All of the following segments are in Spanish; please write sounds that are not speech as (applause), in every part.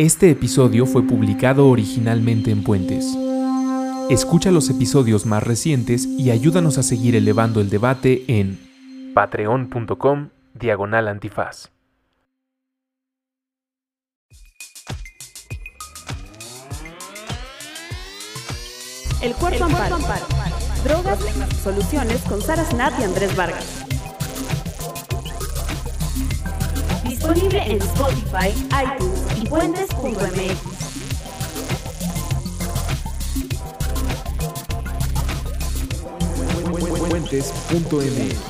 Este episodio fue publicado originalmente en Puentes. Escucha los episodios más recientes y ayúdanos a seguir elevando el debate en patreon.com diagonal antifaz. El cuarto amparo. Drogas, soluciones con Sara Snap y Andrés Vargas. Disponible en Spotify, iTunes y puentes.mx. Puentes.mx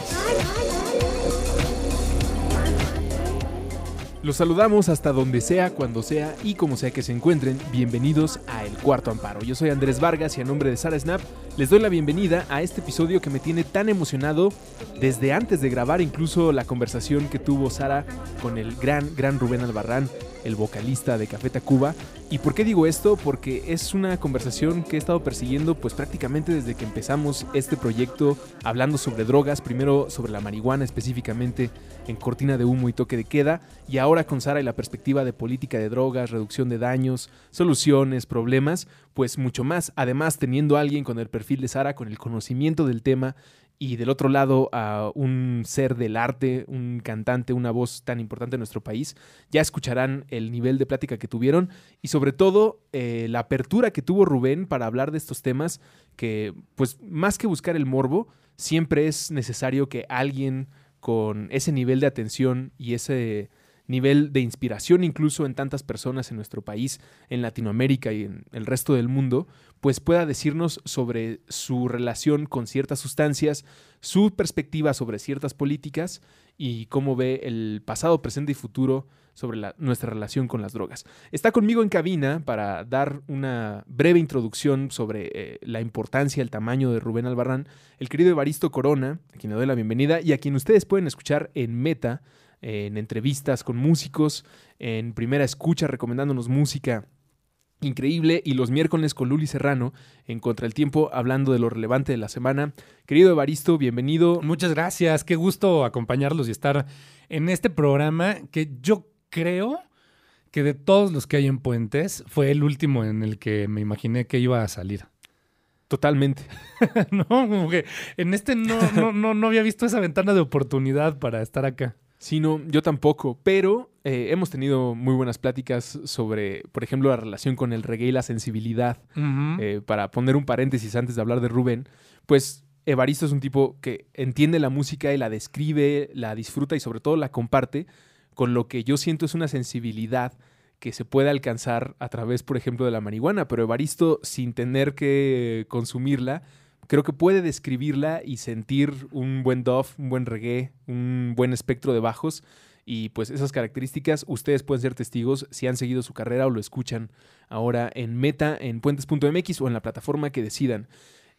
Los saludamos hasta donde sea, cuando sea y como sea que se encuentren. Bienvenidos a El Cuarto Amparo. Yo soy Andrés Vargas y a nombre de Sara Snap les doy la bienvenida a este episodio que me tiene tan emocionado desde antes de grabar incluso la conversación que tuvo Sara con el gran, gran Rubén Albarrán, el vocalista de Café Tacuba. ¿Y por qué digo esto? Porque es una conversación que he estado persiguiendo pues prácticamente desde que empezamos este proyecto hablando sobre drogas, primero sobre la marihuana específicamente en Cortina de Humo y Toque de Queda, y ahora con Sara y la perspectiva de política de drogas, reducción de daños, soluciones, problemas, pues mucho más. Además, teniendo a alguien con el perfil de Sara, con el conocimiento del tema, y del otro lado a un ser del arte, un cantante, una voz tan importante en nuestro país, ya escucharán el nivel de plática que tuvieron y sobre todo eh, la apertura que tuvo Rubén para hablar de estos temas que pues más que buscar el morbo, siempre es necesario que alguien con ese nivel de atención y ese nivel de inspiración incluso en tantas personas en nuestro país, en Latinoamérica y en el resto del mundo, pues pueda decirnos sobre su relación con ciertas sustancias, su perspectiva sobre ciertas políticas y cómo ve el pasado, presente y futuro sobre nuestra relación con las drogas. Está conmigo en cabina para dar una breve introducción sobre eh, la importancia, el tamaño de Rubén Albarrán, el querido Evaristo Corona, a quien le doy la bienvenida y a quien ustedes pueden escuchar en Meta, en entrevistas con músicos, en primera escucha recomendándonos música increíble y los miércoles con Luli Serrano en Contra el Tiempo hablando de lo relevante de la semana. Querido Evaristo, bienvenido. Muchas gracias, qué gusto acompañarlos y estar en este programa que yo creo que de todos los que hay en Puentes fue el último en el que me imaginé que iba a salir. Totalmente. (laughs) no, como que en este no, no, no, había visto esa ventana de oportunidad para estar acá. Sí, no, yo tampoco, pero eh, hemos tenido muy buenas pláticas sobre, por ejemplo, la relación con el reggae y la sensibilidad. Eh, para poner un paréntesis antes de hablar de Rubén, pues Evaristo es un tipo que entiende la música y la describe, la disfruta y sobre todo la comparte con lo que yo siento es una sensibilidad que se puede alcanzar a través, por ejemplo, de la marihuana, pero Evaristo, sin tener que consumirla, creo que puede describirla y sentir un buen duff, un buen reggae, un buen espectro de bajos. Y pues esas características ustedes pueden ser testigos si han seguido su carrera o lo escuchan ahora en Meta, en puentes.mx o en la plataforma que decidan.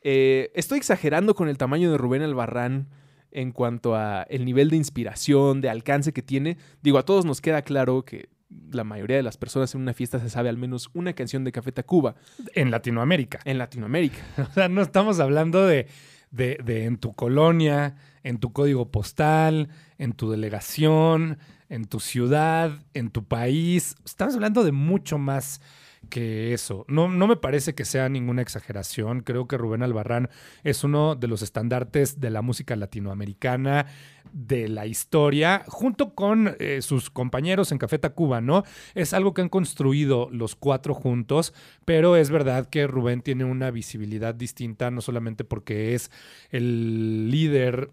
Eh, estoy exagerando con el tamaño de Rubén Albarrán en cuanto a el nivel de inspiración, de alcance que tiene. Digo, a todos nos queda claro que la mayoría de las personas en una fiesta se sabe al menos una canción de Café Tacuba. En Latinoamérica. En Latinoamérica. (laughs) o sea, no estamos hablando de, de, de, en tu colonia, en tu código postal, en tu delegación, en tu ciudad, en tu país. Estamos hablando de mucho más que eso. No, no me parece que sea ninguna exageración. Creo que Rubén Albarrán es uno de los estandartes de la música latinoamericana de la historia, junto con eh, sus compañeros en Café Tacuba, ¿no? Es algo que han construido los cuatro juntos, pero es verdad que Rubén tiene una visibilidad distinta, no solamente porque es el líder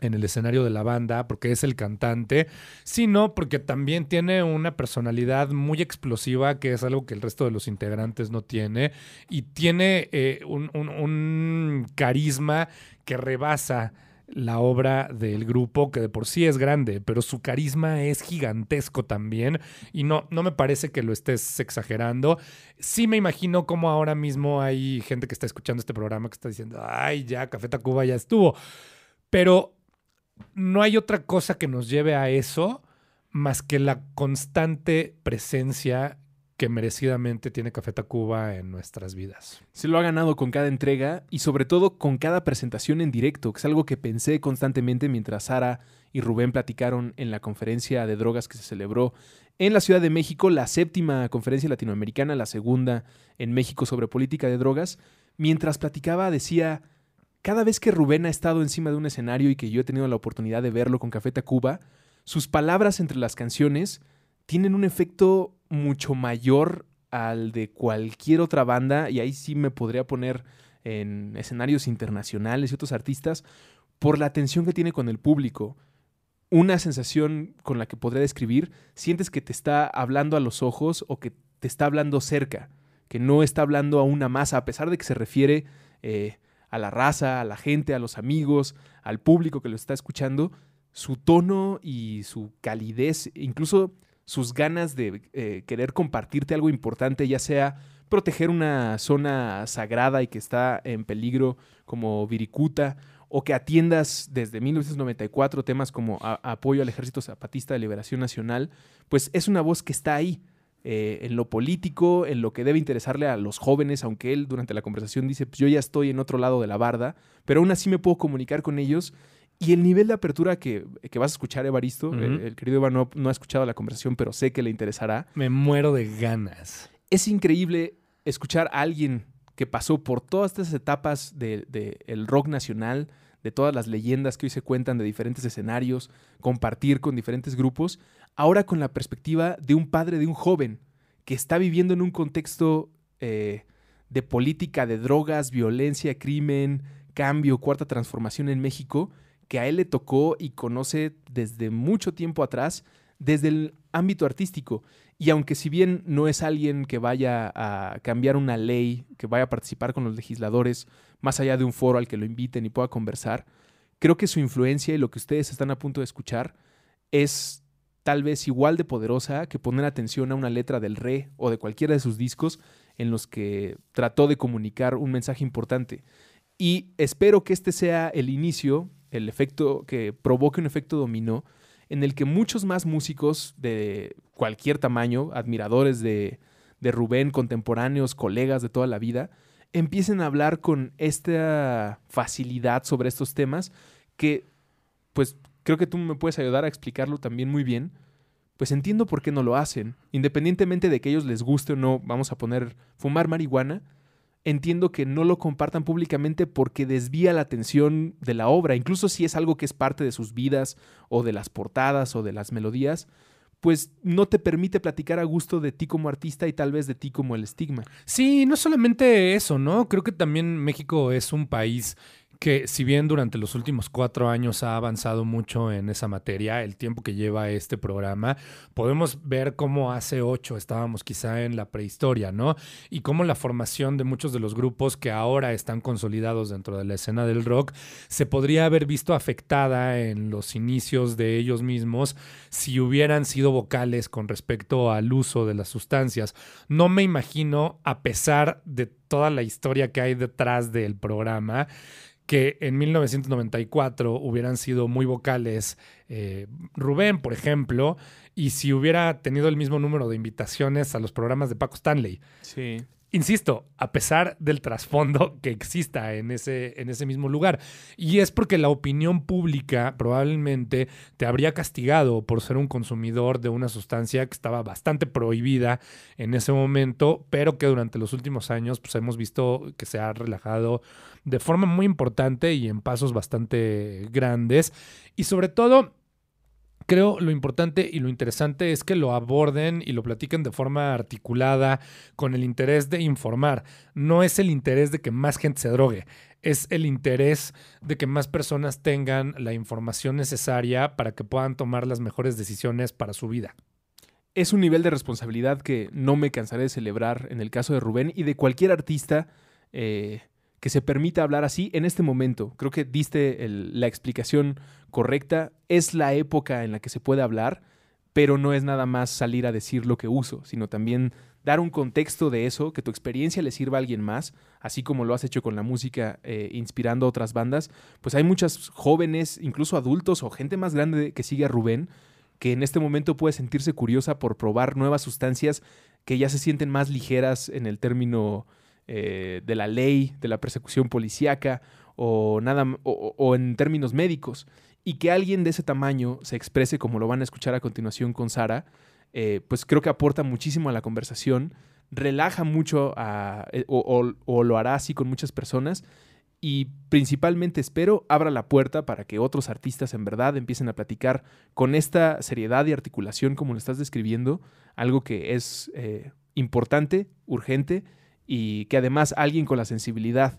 en el escenario de la banda, porque es el cantante, sino porque también tiene una personalidad muy explosiva, que es algo que el resto de los integrantes no tiene, y tiene eh, un, un carisma que rebasa la obra del grupo, que de por sí es grande, pero su carisma es gigantesco también. Y no, no me parece que lo estés exagerando. Sí me imagino cómo ahora mismo hay gente que está escuchando este programa que está diciendo, ay, ya, Café Tacuba ya estuvo. Pero no hay otra cosa que nos lleve a eso más que la constante presencia que merecidamente tiene Café Tacuba en nuestras vidas. Se lo ha ganado con cada entrega y sobre todo con cada presentación en directo, que es algo que pensé constantemente mientras Sara y Rubén platicaron en la conferencia de drogas que se celebró en la Ciudad de México, la séptima conferencia latinoamericana, la segunda en México sobre política de drogas. Mientras platicaba decía, cada vez que Rubén ha estado encima de un escenario y que yo he tenido la oportunidad de verlo con Café Tacuba, sus palabras entre las canciones tienen un efecto mucho mayor al de cualquier otra banda, y ahí sí me podría poner en escenarios internacionales y otros artistas, por la atención que tiene con el público. Una sensación con la que podría describir, sientes que te está hablando a los ojos o que te está hablando cerca, que no está hablando a una masa, a pesar de que se refiere eh, a la raza, a la gente, a los amigos, al público que lo está escuchando, su tono y su calidez, incluso sus ganas de eh, querer compartirte algo importante, ya sea proteger una zona sagrada y que está en peligro como Viricuta, o que atiendas desde 1994 temas como apoyo al Ejército Zapatista de Liberación Nacional, pues es una voz que está ahí, eh, en lo político, en lo que debe interesarle a los jóvenes, aunque él durante la conversación dice, pues yo ya estoy en otro lado de la barda, pero aún así me puedo comunicar con ellos y el nivel de apertura que, vas a escuchar, Evaristo, el, querido Iván no, ha escuchado la conversación, pero sé que le interesará. Me muero de ganas. Es increíble escuchar a alguien que pasó por todas estas etapas del de, el rock nacional, de todas las leyendas que hoy se cuentan de diferentes escenarios, compartir con diferentes grupos, ahora con la perspectiva de un padre de un joven que está viviendo en un contexto eh, de política de drogas, violencia, crimen, cambio, cuarta transformación en México que a él le tocó y conoce desde mucho tiempo atrás, desde el ámbito artístico. Y aunque si bien no es alguien que vaya a cambiar una ley, que vaya a participar con los legisladores, más allá de un foro al que lo inviten y pueda conversar, creo que su influencia y lo que ustedes están a punto de escuchar es tal vez igual de poderosa que poner atención a una letra del Re o de cualquiera de sus discos en los que trató de comunicar un mensaje importante. Y espero que este sea el inicio el efecto que provoque un efecto dominó en el que muchos más músicos de cualquier tamaño, admiradores de, de Rubén, contemporáneos, colegas de toda la vida, empiecen a hablar con esta facilidad sobre estos temas que, pues, creo que tú me puedes ayudar a explicarlo también muy bien. Pues entiendo por qué no lo hacen. Independientemente de que ellos les guste o no, vamos a poner fumar marihuana, entiendo que no lo compartan públicamente porque desvía la atención de la obra, incluso si es algo que es parte de sus vidas o de las portadas o de las melodías, pues no te permite platicar a gusto de ti como artista y tal vez de ti como el estigma. Sí, no solamente eso, ¿no? Creo que también México es un país que si bien durante los últimos cuatro años ha avanzado mucho en esa materia, el tiempo que lleva este programa, podemos ver cómo hace ocho estábamos quizá en la prehistoria, ¿no? Y cómo la formación de muchos de los grupos que ahora están consolidados dentro de la escena del rock se podría haber visto afectada en los inicios de ellos mismos si hubieran sido vocales con respecto al uso de las sustancias. No me imagino, a pesar de toda la historia que hay detrás del programa, que en 1994 hubieran sido muy vocales eh, Rubén, por ejemplo, y si hubiera tenido el mismo número de invitaciones a los programas de Paco Stanley. Sí insisto, a pesar del trasfondo (laughs) que exista en ese, en ese mismo lugar. Y es porque la opinión pública probablemente te habría castigado por ser un consumidor de una sustancia que estaba bastante prohibida en ese momento, pero que durante los últimos años pues, hemos visto que se ha relajado de forma muy importante y en pasos bastante grandes. Y sobre todo creo lo importante y lo interesante es que lo aborden y lo platiquen de forma articulada, con el interés de informar. No es el interés de que más gente se drogue, es el interés de que más personas tengan la información necesaria para que puedan tomar las mejores decisiones para su vida. Es un nivel de responsabilidad que no me cansaré de celebrar en el caso de Rubén y de cualquier artista. Eh, que se permita hablar así en este momento. Creo que diste la explicación correcta. Es la época en la que se puede hablar, pero no es nada más salir a decir lo que uso, sino también dar un contexto de eso, que tu experiencia le sirva a alguien más, así como lo has hecho con la música, eh, inspirando a otras bandas. Pues hay muchas jóvenes, incluso adultos o gente más grande que sigue a Rubén, que en este momento puede sentirse curiosa por probar nuevas sustancias que ya se sienten más ligeras en el término eh, de la ley, de la persecución policíaca o, nada, o, en términos médicos. Y que alguien de ese tamaño se exprese como lo van a escuchar a continuación con Sara, eh, pues creo que aporta muchísimo a la conversación, relaja mucho eh, o, lo hará así con muchas personas y principalmente espero abra la puerta para que otros artistas en verdad empiecen a platicar con esta seriedad y articulación como lo estás describiendo, algo que es importante, urgente y que además alguien con la sensibilidad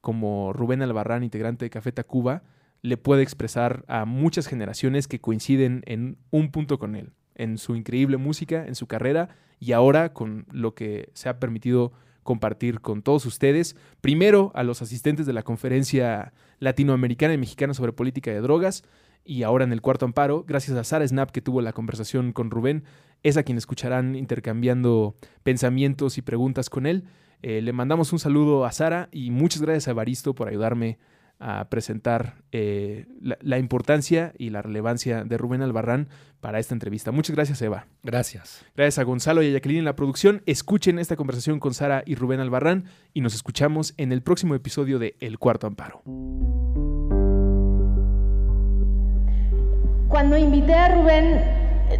como Rubén Albarrán, integrante de Café Tacuba, le puede expresar a muchas generaciones que coinciden en un punto con él, en su increíble música, en su carrera y ahora con lo que se ha permitido compartir con todos ustedes. Primero a los asistentes de la conferencia latinoamericana y mexicana sobre política de drogas y ahora en el cuarto amparo, gracias a Sara Snap que tuvo la conversación con Rubén, es a quien escucharán intercambiando pensamientos y preguntas con él. Eh, le mandamos un saludo a Sara y muchas gracias a Evaristo por ayudarme a presentar eh, la, importancia y la relevancia de Rubén Albarrán para esta entrevista. Muchas gracias, Eva. Gracias. Gracias a Gonzalo y a Jacqueline en la producción. Escuchen esta conversación con Sara y Rubén Albarrán y nos escuchamos en el próximo episodio de El Cuarto Amparo. Cuando invité a Rubén,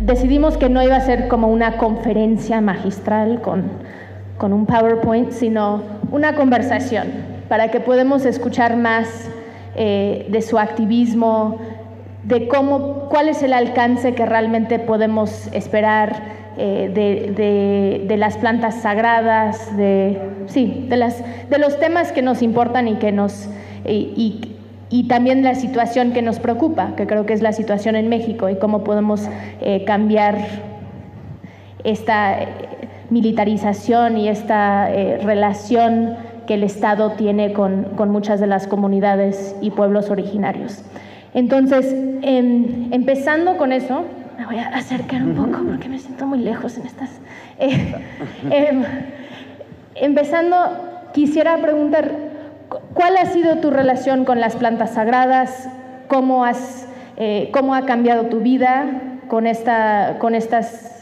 decidimos que no iba a ser como una conferencia magistral con, con un PowerPoint, sino una conversación para que podamos escuchar más eh, de su activismo, de cómo, cuál es el alcance que realmente podemos esperar eh, de, las plantas sagradas, de, sí, de, los temas que nos importan y que nos... Y, también la situación que nos preocupa, que creo que es la situación en México y cómo podemos eh, cambiar esta militarización y esta relación que el Estado tiene con, muchas de las comunidades y pueblos originarios. Entonces, em, empezando con eso, me voy a acercar un poco porque me siento muy lejos en estas. Eh, em, empezando, quisiera preguntar, ¿cuál ha sido tu relación con las plantas sagradas? ¿Cómo, has, eh, cómo ha cambiado tu vida con, esta, con estas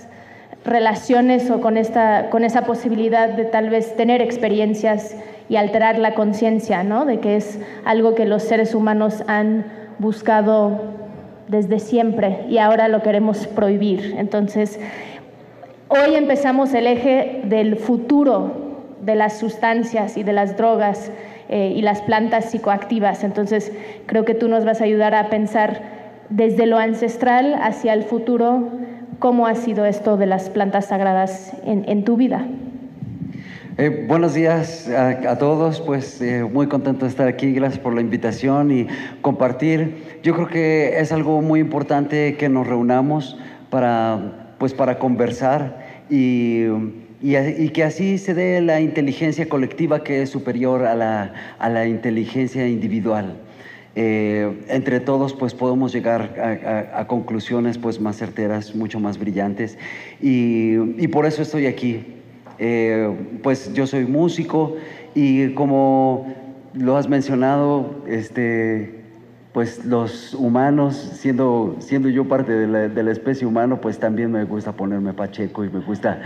relaciones o con, esta, con esa posibilidad de tal vez tener experiencias y alterar la conciencia, ¿no? De que es algo que los seres humanos han buscado desde siempre y ahora lo queremos prohibir. Entonces, hoy empezamos el eje del futuro de las sustancias y de las drogas eh, y las plantas psicoactivas. Entonces, creo que tú nos vas a ayudar a pensar desde lo ancestral hacia el futuro cómo ha sido esto de las plantas sagradas en tu vida. Eh, buenos días a, todos, pues eh, muy contento de estar aquí, gracias por la invitación y compartir. Yo creo que es algo muy importante que nos reunamos para, pues, para conversar y, que así se dé la inteligencia colectiva que es superior a la inteligencia individual. Eh, entre todos pues podemos llegar a, conclusiones pues más certeras, mucho más brillantes. Y, y por eso estoy aquí. Eh, pues yo soy músico y como lo has mencionado, este, pues los humanos, siendo, siendo yo parte de la, especie humana, pues también me gusta ponerme pacheco y me gusta,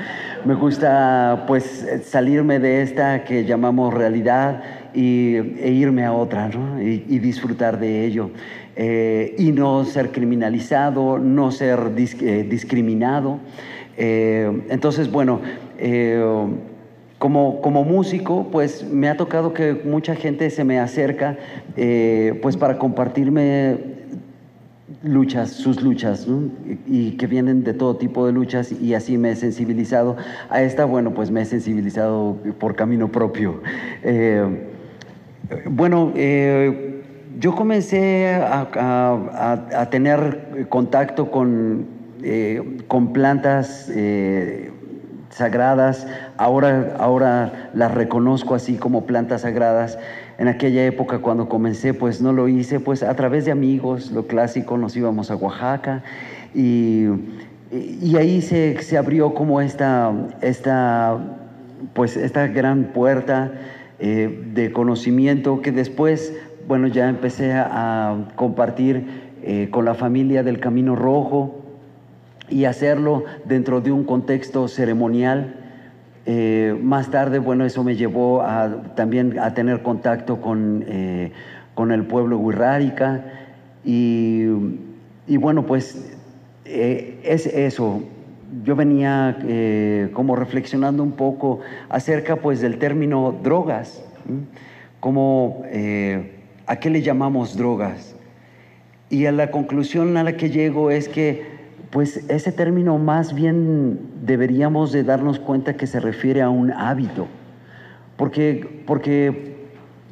me gusta pues salirme de esta que llamamos realidad y, e irme a otra, y, disfrutar de ello. Eh, y no ser criminalizado, no ser eh, discriminado. entonces, bueno, eh, como, como, músico, pues me ha tocado que mucha gente se me acerca eh, pues para compartirme luchas, sus luchas, y que vienen de todo tipo de luchas y así me he sensibilizado. A esta, bueno, pues me he sensibilizado por camino propio. Eh, bueno, yo comencé a, tener contacto con, con plantas sagradas, ahora, ahora las reconozco así como plantas sagradas. En aquella época cuando comencé, pues no lo hice, pues a través de amigos, lo clásico, nos íbamos a Oaxaca y, y ahí se, se, abrió como esta, esta, pues esta gran puerta eh, de conocimiento que después, bueno, ya empecé a, compartir eh, con la familia del Camino Rojo, y hacerlo dentro de un contexto ceremonial. Eh, más tarde, bueno, eso me llevó a, también a tener contacto con, con el pueblo Huirrárica y, bueno, pues es eso. Yo venía eh, como reflexionando un poco acerca pues del término drogas, como a qué le llamamos drogas. Y a la conclusión a la que llego es que pues ese término más bien deberíamos de darnos cuenta que se refiere a un hábito, porque, porque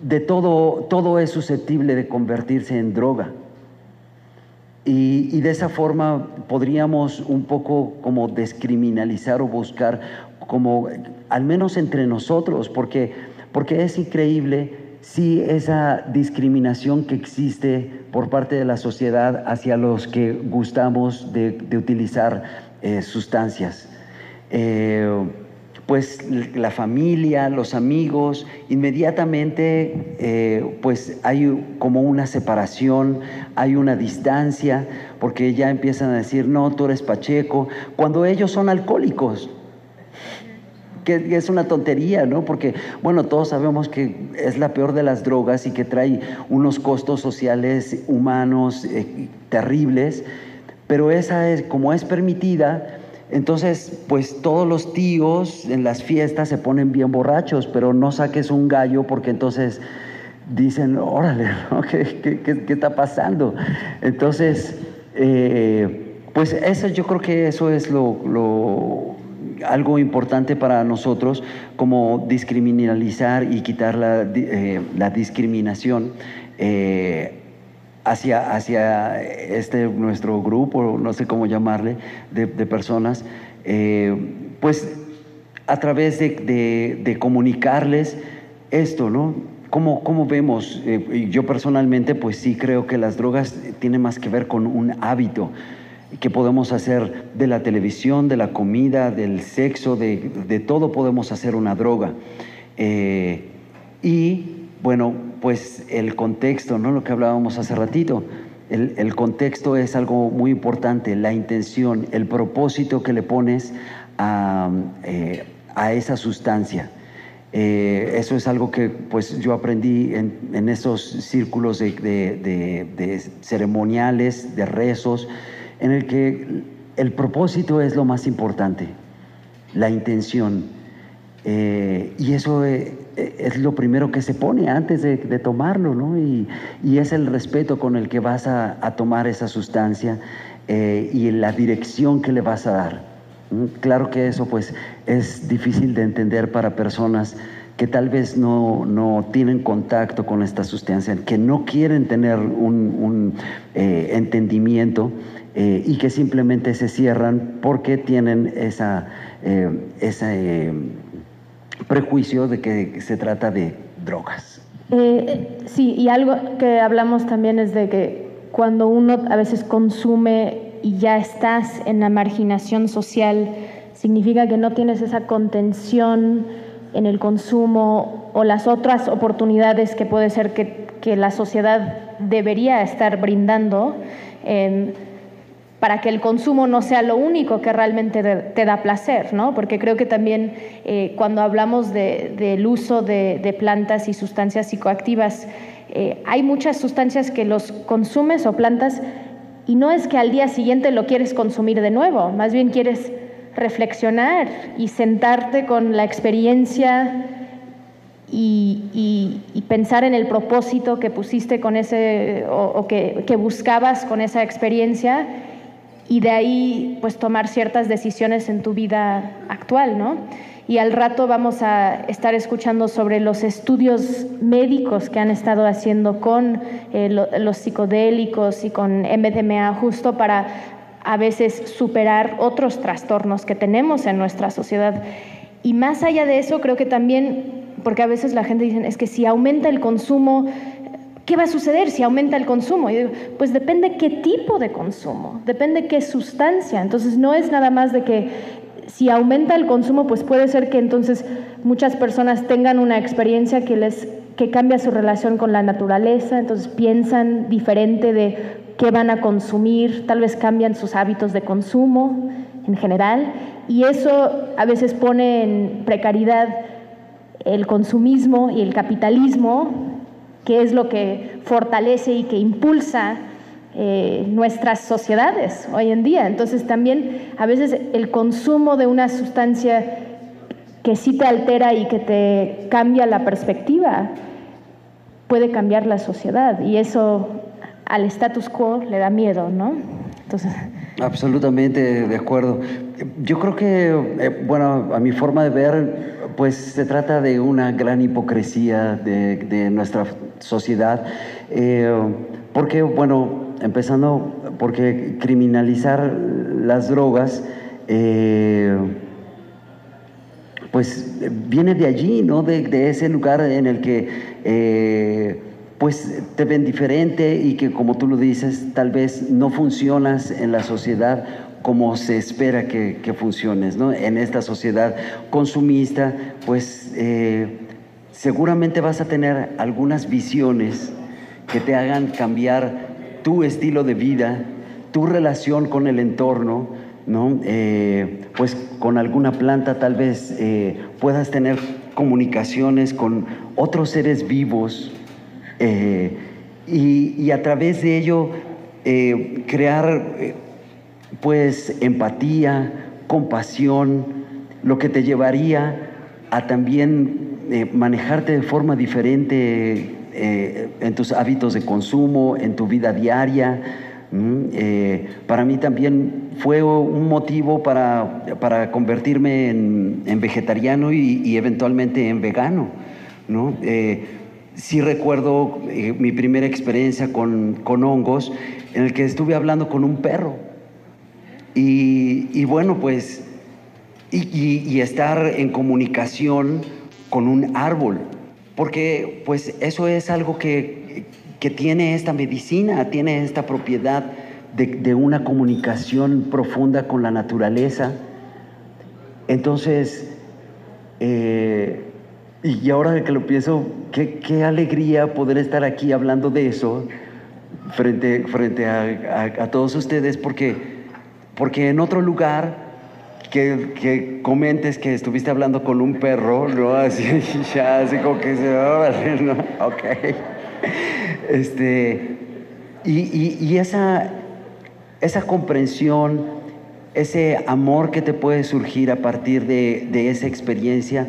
de todo, todo es susceptible de convertirse en droga. Y, de esa forma podríamos un poco como descriminalizar o buscar como, al menos entre nosotros, porque, porque es increíble si esa discriminación que existe por parte de la sociedad hacia los que gustamos de, utilizar eh, sustancias. Eh, pues la familia, los amigos, inmediatamente eh, pues hay como una separación, hay una distancia, porque ya empiezan a decir, no, tú eres Pacheco, cuando ellos son alcohólicos, que es una tontería, ¿no? Porque, bueno, todos sabemos que es la peor de las drogas y que trae unos costos sociales, humanos, eh, terribles, pero esa es, como es permitida, entonces, pues todos los tíos en las fiestas se ponen bien borrachos, pero no saques un gallo porque entonces dicen, órale, (laughs) ¿Qué, está pasando? Entonces, eh, pues eso yo creo que eso es lo, algo importante para nosotros como discriminalizar y quitar la, eh, discriminación. Eh, hacia, hacia este nuestro grupo, no sé cómo llamarle, de, personas, eh, pues a través de, comunicarles esto, ¿no? ¿Cómo, cómo vemos? Eh, yo personalmente, pues sí creo que las drogas tienen más que ver con un hábito que podemos hacer de la televisión, de la comida, del sexo, de, todo podemos hacer una droga. Eh, y bueno, pues el contexto, ¿no? Lo que hablábamos hace ratito. El, contexto es algo muy importante, la intención, el propósito que le pones a, eh, esa sustancia. Eh, eso es algo que pues yo aprendí en, esos círculos de, ceremoniales, de rezos, en el que el propósito es lo más importante, la intención. Eh, y eso es lo primero que se pone antes de, tomarlo, ¿no? Y, es el respeto con el que vas a, tomar esa sustancia eh, y la dirección que le vas a dar. Claro que eso pues es difícil de entender para personas que tal vez no, tienen contacto con esta sustancia, que no quieren tener un, eh, entendimiento eh, y que simplemente se cierran porque tienen esa, esa prejuicio de que se trata de drogas. Eh, sí, y algo que hablamos también es de que cuando uno a veces consume y ya estás en la marginación social, significa que no tienes esa contención en el consumo o las otras oportunidades que puede ser que, la sociedad debería estar brindando. Eh, para que el consumo no sea lo único que realmente te da placer, ¿no? Porque creo que también eh, cuando hablamos del uso de, plantas y sustancias psicoactivas, eh, hay muchas sustancias que los consumes o plantas y no es que al día siguiente lo quieres consumir de nuevo, más bien quieres reflexionar y sentarte con la experiencia y, pensar en el propósito que pusiste con ese o, que, que buscabas con esa experiencia y de ahí pues tomar ciertas decisiones en tu vida actual, ¿no? Y al rato vamos a estar escuchando sobre los estudios médicos que han estado haciendo con eh, los psicodélicos y con MDMA justo para a veces superar otros trastornos que tenemos en nuestra sociedad. Y más allá de eso, creo que también, porque a veces la gente dice, es que si aumenta el consumo ¿Qué va a suceder si aumenta el consumo? Pues depende qué tipo de consumo, depende qué sustancia. Entonces no es nada más de que si aumenta el consumo, pues puede ser que entonces muchas personas tengan una experiencia que les que cambia su relación con la naturaleza, entonces piensan diferente de qué van a consumir, tal vez cambian sus hábitos de consumo en general, y eso a veces pone en precariedad el consumismo y el capitalismo que es lo que fortalece y que impulsa eh, nuestras sociedades hoy en día. Entonces también a veces el consumo de una sustancia que sí te altera y que te cambia la perspectiva puede cambiar la sociedad y eso al status quo le da miedo, ¿no? Entonces... (laughs) Absolutamente de acuerdo. Yo creo que, eh, bueno, a mi forma de ver, pues se trata de una gran hipocresía de, nuestra sociedad, eh, porque, bueno, empezando porque criminalizar las drogas, eh, pues viene de allí, ¿no? De, ese lugar en el que eh, pues te ven diferente y que como tú lo dices, tal vez no funcionas en la sociedad como se espera que, funciones, ¿no? En esta sociedad consumista, pues eh, seguramente vas a tener algunas visiones que te hagan cambiar tu estilo de vida, tu relación con el entorno, ¿no? Eh, pues con alguna planta tal vez eh, puedas tener comunicaciones con otros seres vivos y, a través de ello crear pues empatía, compasión, lo que te llevaría a también manejarte de forma diferente eh, en tus hábitos de consumo, en tu vida diaria. Eh, para mí también fue un motivo para, para convertirme en, vegetariano y, eventualmente en vegano. ¿no? Eh, sí recuerdo mi primera experiencia con, con, hongos en el que estuve hablando con un perro. Y, bueno, pues, y, estar en comunicación con un árbol porque pues eso es algo que, tiene esta medicina, tiene esta propiedad de, una comunicación profunda con la naturaleza. Entonces, eh, y ahora que lo pienso, qué, alegría poder estar aquí hablando de eso frente, frente a, todos ustedes, porque, porque en otro lugar que, comentes que estuviste hablando con un perro, ¿no? Así, (laughs) ya, así como que se va a ¿no? (laughs) Ok. Este, y, esa, esa comprensión, ese amor que te puede surgir a partir de, esa experiencia,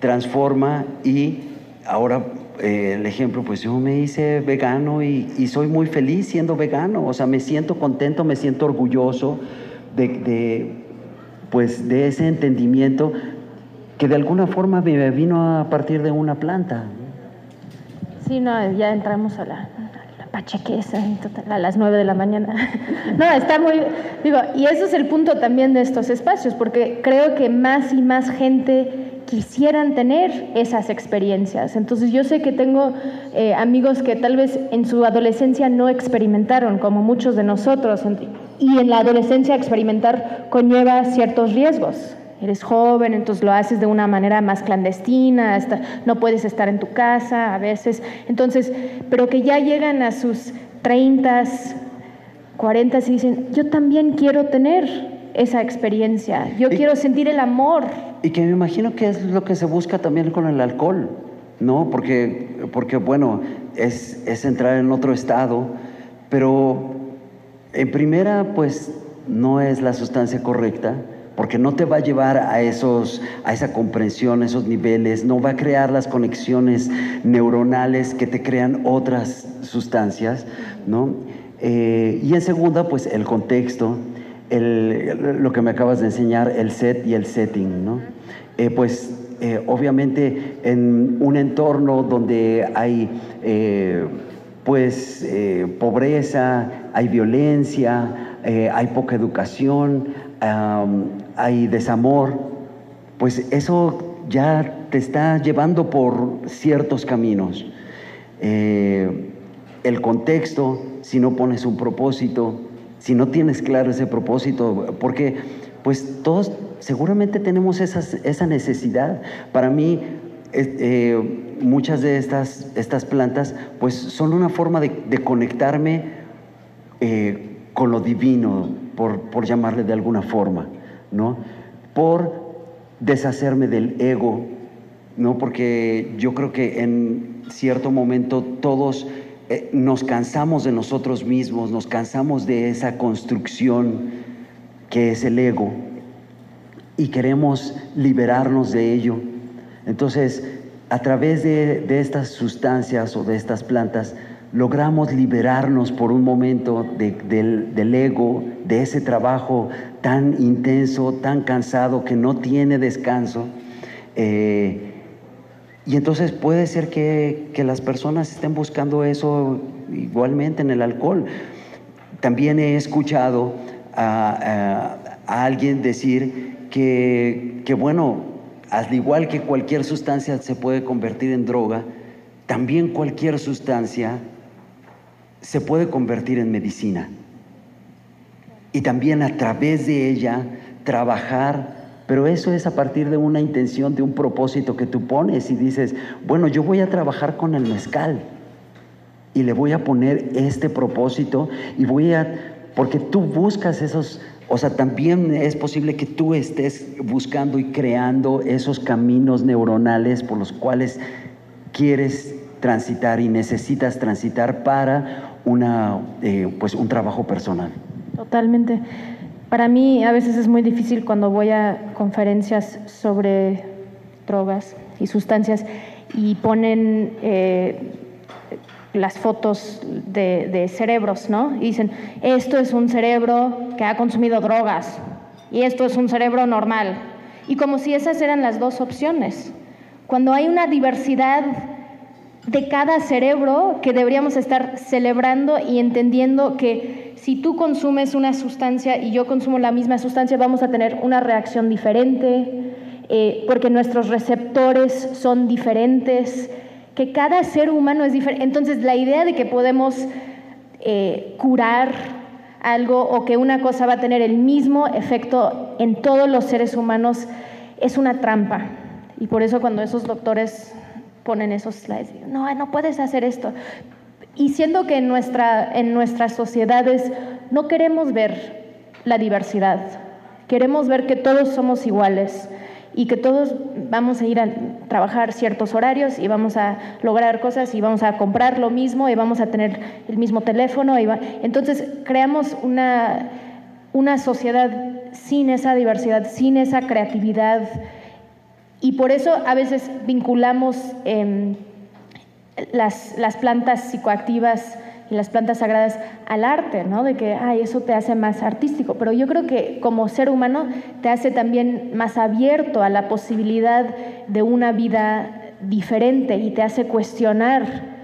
transforma y ahora eh, el ejemplo, pues yo me hice vegano y, y, soy muy feliz siendo vegano, o sea, me siento contento, me siento orgulloso de pues de ese entendimiento que de alguna forma me vino a partir de una planta. Sí, no, ya entramos a la, la a las nueve de la mañana. (laughs) no, está muy, digo, y eso es el punto también de estos espacios, porque creo que más y más gente quisieran tener esas experiencias. Entonces yo sé que tengo eh, amigos que tal vez en su adolescencia no experimentaron, como muchos de nosotros, y en la adolescencia experimentar conlleva ciertos riesgos. Eres joven, entonces lo haces de una manera más clandestina, no puedes estar en tu casa a veces. Entonces, pero que ya llegan a sus 30, 40 y dicen, yo también quiero tener esa experiencia, yo quiero sentir el amor. Y que me imagino que es lo que se busca también con el alcohol, ¿no? Porque, porque bueno, es, es entrar en otro estado, pero en primera, pues no es la sustancia correcta, porque no te va a llevar a, esos, a esa comprensión, a esos niveles, no va a crear las conexiones neuronales que te crean otras sustancias, ¿no? Eh, y en segunda, pues el contexto, el, lo que me acabas de enseñar, el set y el setting, ¿no? Eh, pues eh, obviamente en un entorno donde hay pues eh, pobreza, hay violencia, hay poca educación, hay desamor, pues eso ya te está llevando por ciertos caminos. El contexto, si no pones un propósito, si no tienes claro ese propósito, porque pues todos seguramente tenemos esa necesidad. Para mí, eh, muchas de estas, estas plantas pues son una forma de, conectarme eh, con lo divino, por, llamarle de alguna forma, ¿no? Por deshacerme del ego, ¿no? Porque yo creo que en cierto momento todos eh, nos cansamos de nosotros mismos, nos cansamos de esa construcción que es el ego y queremos liberarnos de ello. Entonces, a través de, estas sustancias o de estas plantas, logramos liberarnos por un momento del, ego, de ese trabajo tan intenso, tan cansado, que no tiene descanso. Eh, y entonces puede ser que, las personas estén buscando eso igualmente en el alcohol. También he escuchado a, alguien decir que, que, bueno, al igual que cualquier sustancia se puede convertir en droga, también cualquier sustancia se puede convertir en medicina. Y también a través de ella trabajar, pero eso es a partir de una intención, de un propósito que tú pones y dices, bueno, yo voy a trabajar con el mezcal y le voy a poner este propósito y voy a, porque tú buscas esos, o sea, también es posible que tú estés buscando y creando esos caminos neuronales por los cuales quieres transitar y necesitas transitar para una, eh, pues un trabajo personal. Totalmente. Para mí a veces es muy difícil cuando voy a conferencias sobre drogas y sustancias y ponen eh, las fotos de, de, cerebros, ¿no? Y dicen, esto es un cerebro que ha consumido drogas y esto es un cerebro normal. Y como si esas eran las dos opciones. Cuando hay una diversidad de cada cerebro que deberíamos estar celebrando y entendiendo que si tú consumes una sustancia y yo consumo la misma sustancia, vamos a tener una reacción diferente, eh, porque nuestros receptores son diferentes, que cada ser humano es diferente. Entonces, la idea de que podemos eh, curar algo o que una cosa va a tener el mismo efecto en todos los seres humanos es una trampa. Y por eso cuando esos doctores ponen esos slides. No, no puedes hacer esto. Y siendo que en, nuestra, en nuestras sociedades no queremos ver la diversidad, queremos ver que todos somos iguales y que todos vamos a ir a trabajar ciertos horarios y vamos a lograr cosas y vamos a comprar lo mismo y vamos a tener el mismo teléfono. Y entonces creamos una, una sociedad sin esa diversidad, sin esa creatividad, y por eso a veces vinculamos em, las, plantas psicoactivas y las plantas sagradas al arte, ¿no? De que, ay, eso te hace más artístico. Pero yo creo que como ser humano te hace también más abierto a la posibilidad de una vida diferente y te hace cuestionar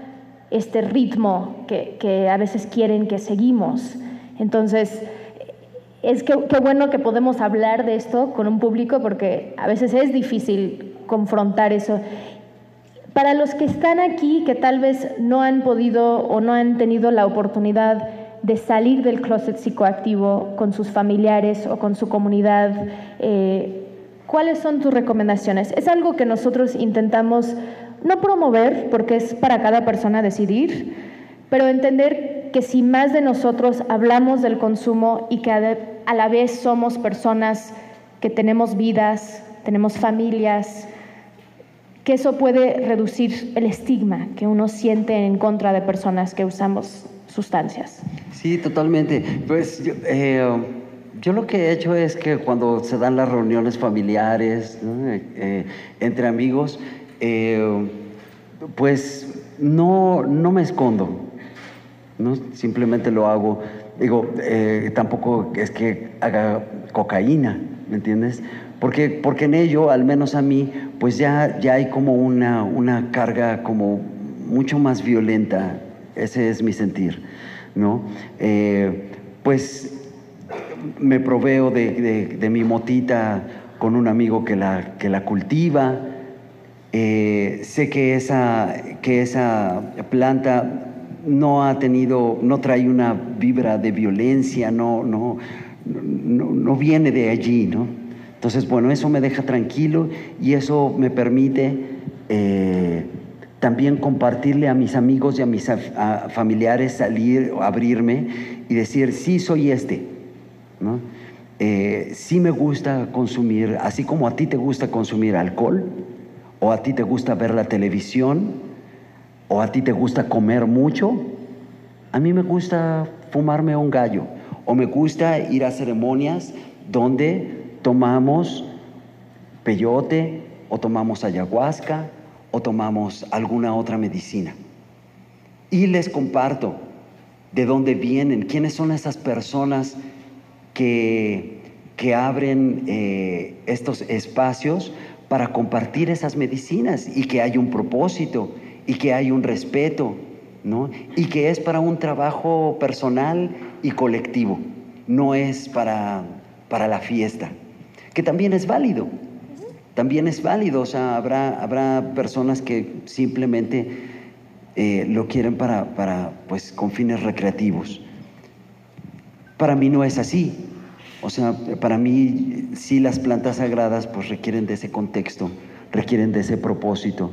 este ritmo que, que a veces quieren que seguimos. Entonces, es que qué bueno que podemos hablar de esto con un público porque a veces es difícil confrontar eso. Para los que están aquí, que tal vez no han podido o no han tenido la oportunidad de salir del closet psicoactivo con sus familiares o con su comunidad, eh, ¿cuáles son tus recomendaciones? Es algo que nosotros intentamos no promover, porque es para cada persona decidir, pero entender que si más de nosotros hablamos del consumo y que a la vez somos personas que tenemos vidas, tenemos familias, que eso puede reducir el estigma que uno siente en contra de personas que usamos sustancias. Sí, totalmente. Pues yo, eh, lo que he hecho es que cuando se dan las reuniones familiares eh, entre amigos, eh, pues no, no me escondo, ¿no? simplemente lo hago Digo, eh, tampoco es que haga cocaína, ¿me entiendes? Porque, porque en ello, al menos a mí, pues ya, ya hay como una, una carga como mucho más violenta, ese es mi sentir, ¿no? Eh, pues me proveo de, de, mi motita con un amigo que la, que la cultiva, eh, sé que esa, que esa planta no ha tenido, no trae una vibra de violencia, no, no, no, viene de allí, ¿no? Entonces, bueno, eso me deja tranquilo y eso me permite eh, también compartirle a mis amigos y a mis familiares, salir, abrirme y decir, sí, soy este, ¿no? Eh, sí me gusta consumir, así como a ti te gusta consumir alcohol, o a ti te gusta ver la televisión, o a ti te gusta comer mucho, A mí me gusta fumarme un gallo o me gusta ir a ceremonias donde tomamos peyote o tomamos ayahuasca o tomamos alguna otra medicina. Y les comparto de dónde vienen, quiénes son esas personas que, que abren eh, estos espacios para compartir esas medicinas y que hay un propósito y que hay un respeto, ¿no? Y que es para un trabajo personal y colectivo, no es para, para la fiesta, que también es válido, también es válido, o sea, habrá, habrá personas que simplemente eh, lo quieren para, para, pues, con fines recreativos. Para mí no es así. O sea, para mí sí las plantas sagradas pues requieren de ese contexto, requieren de ese propósito.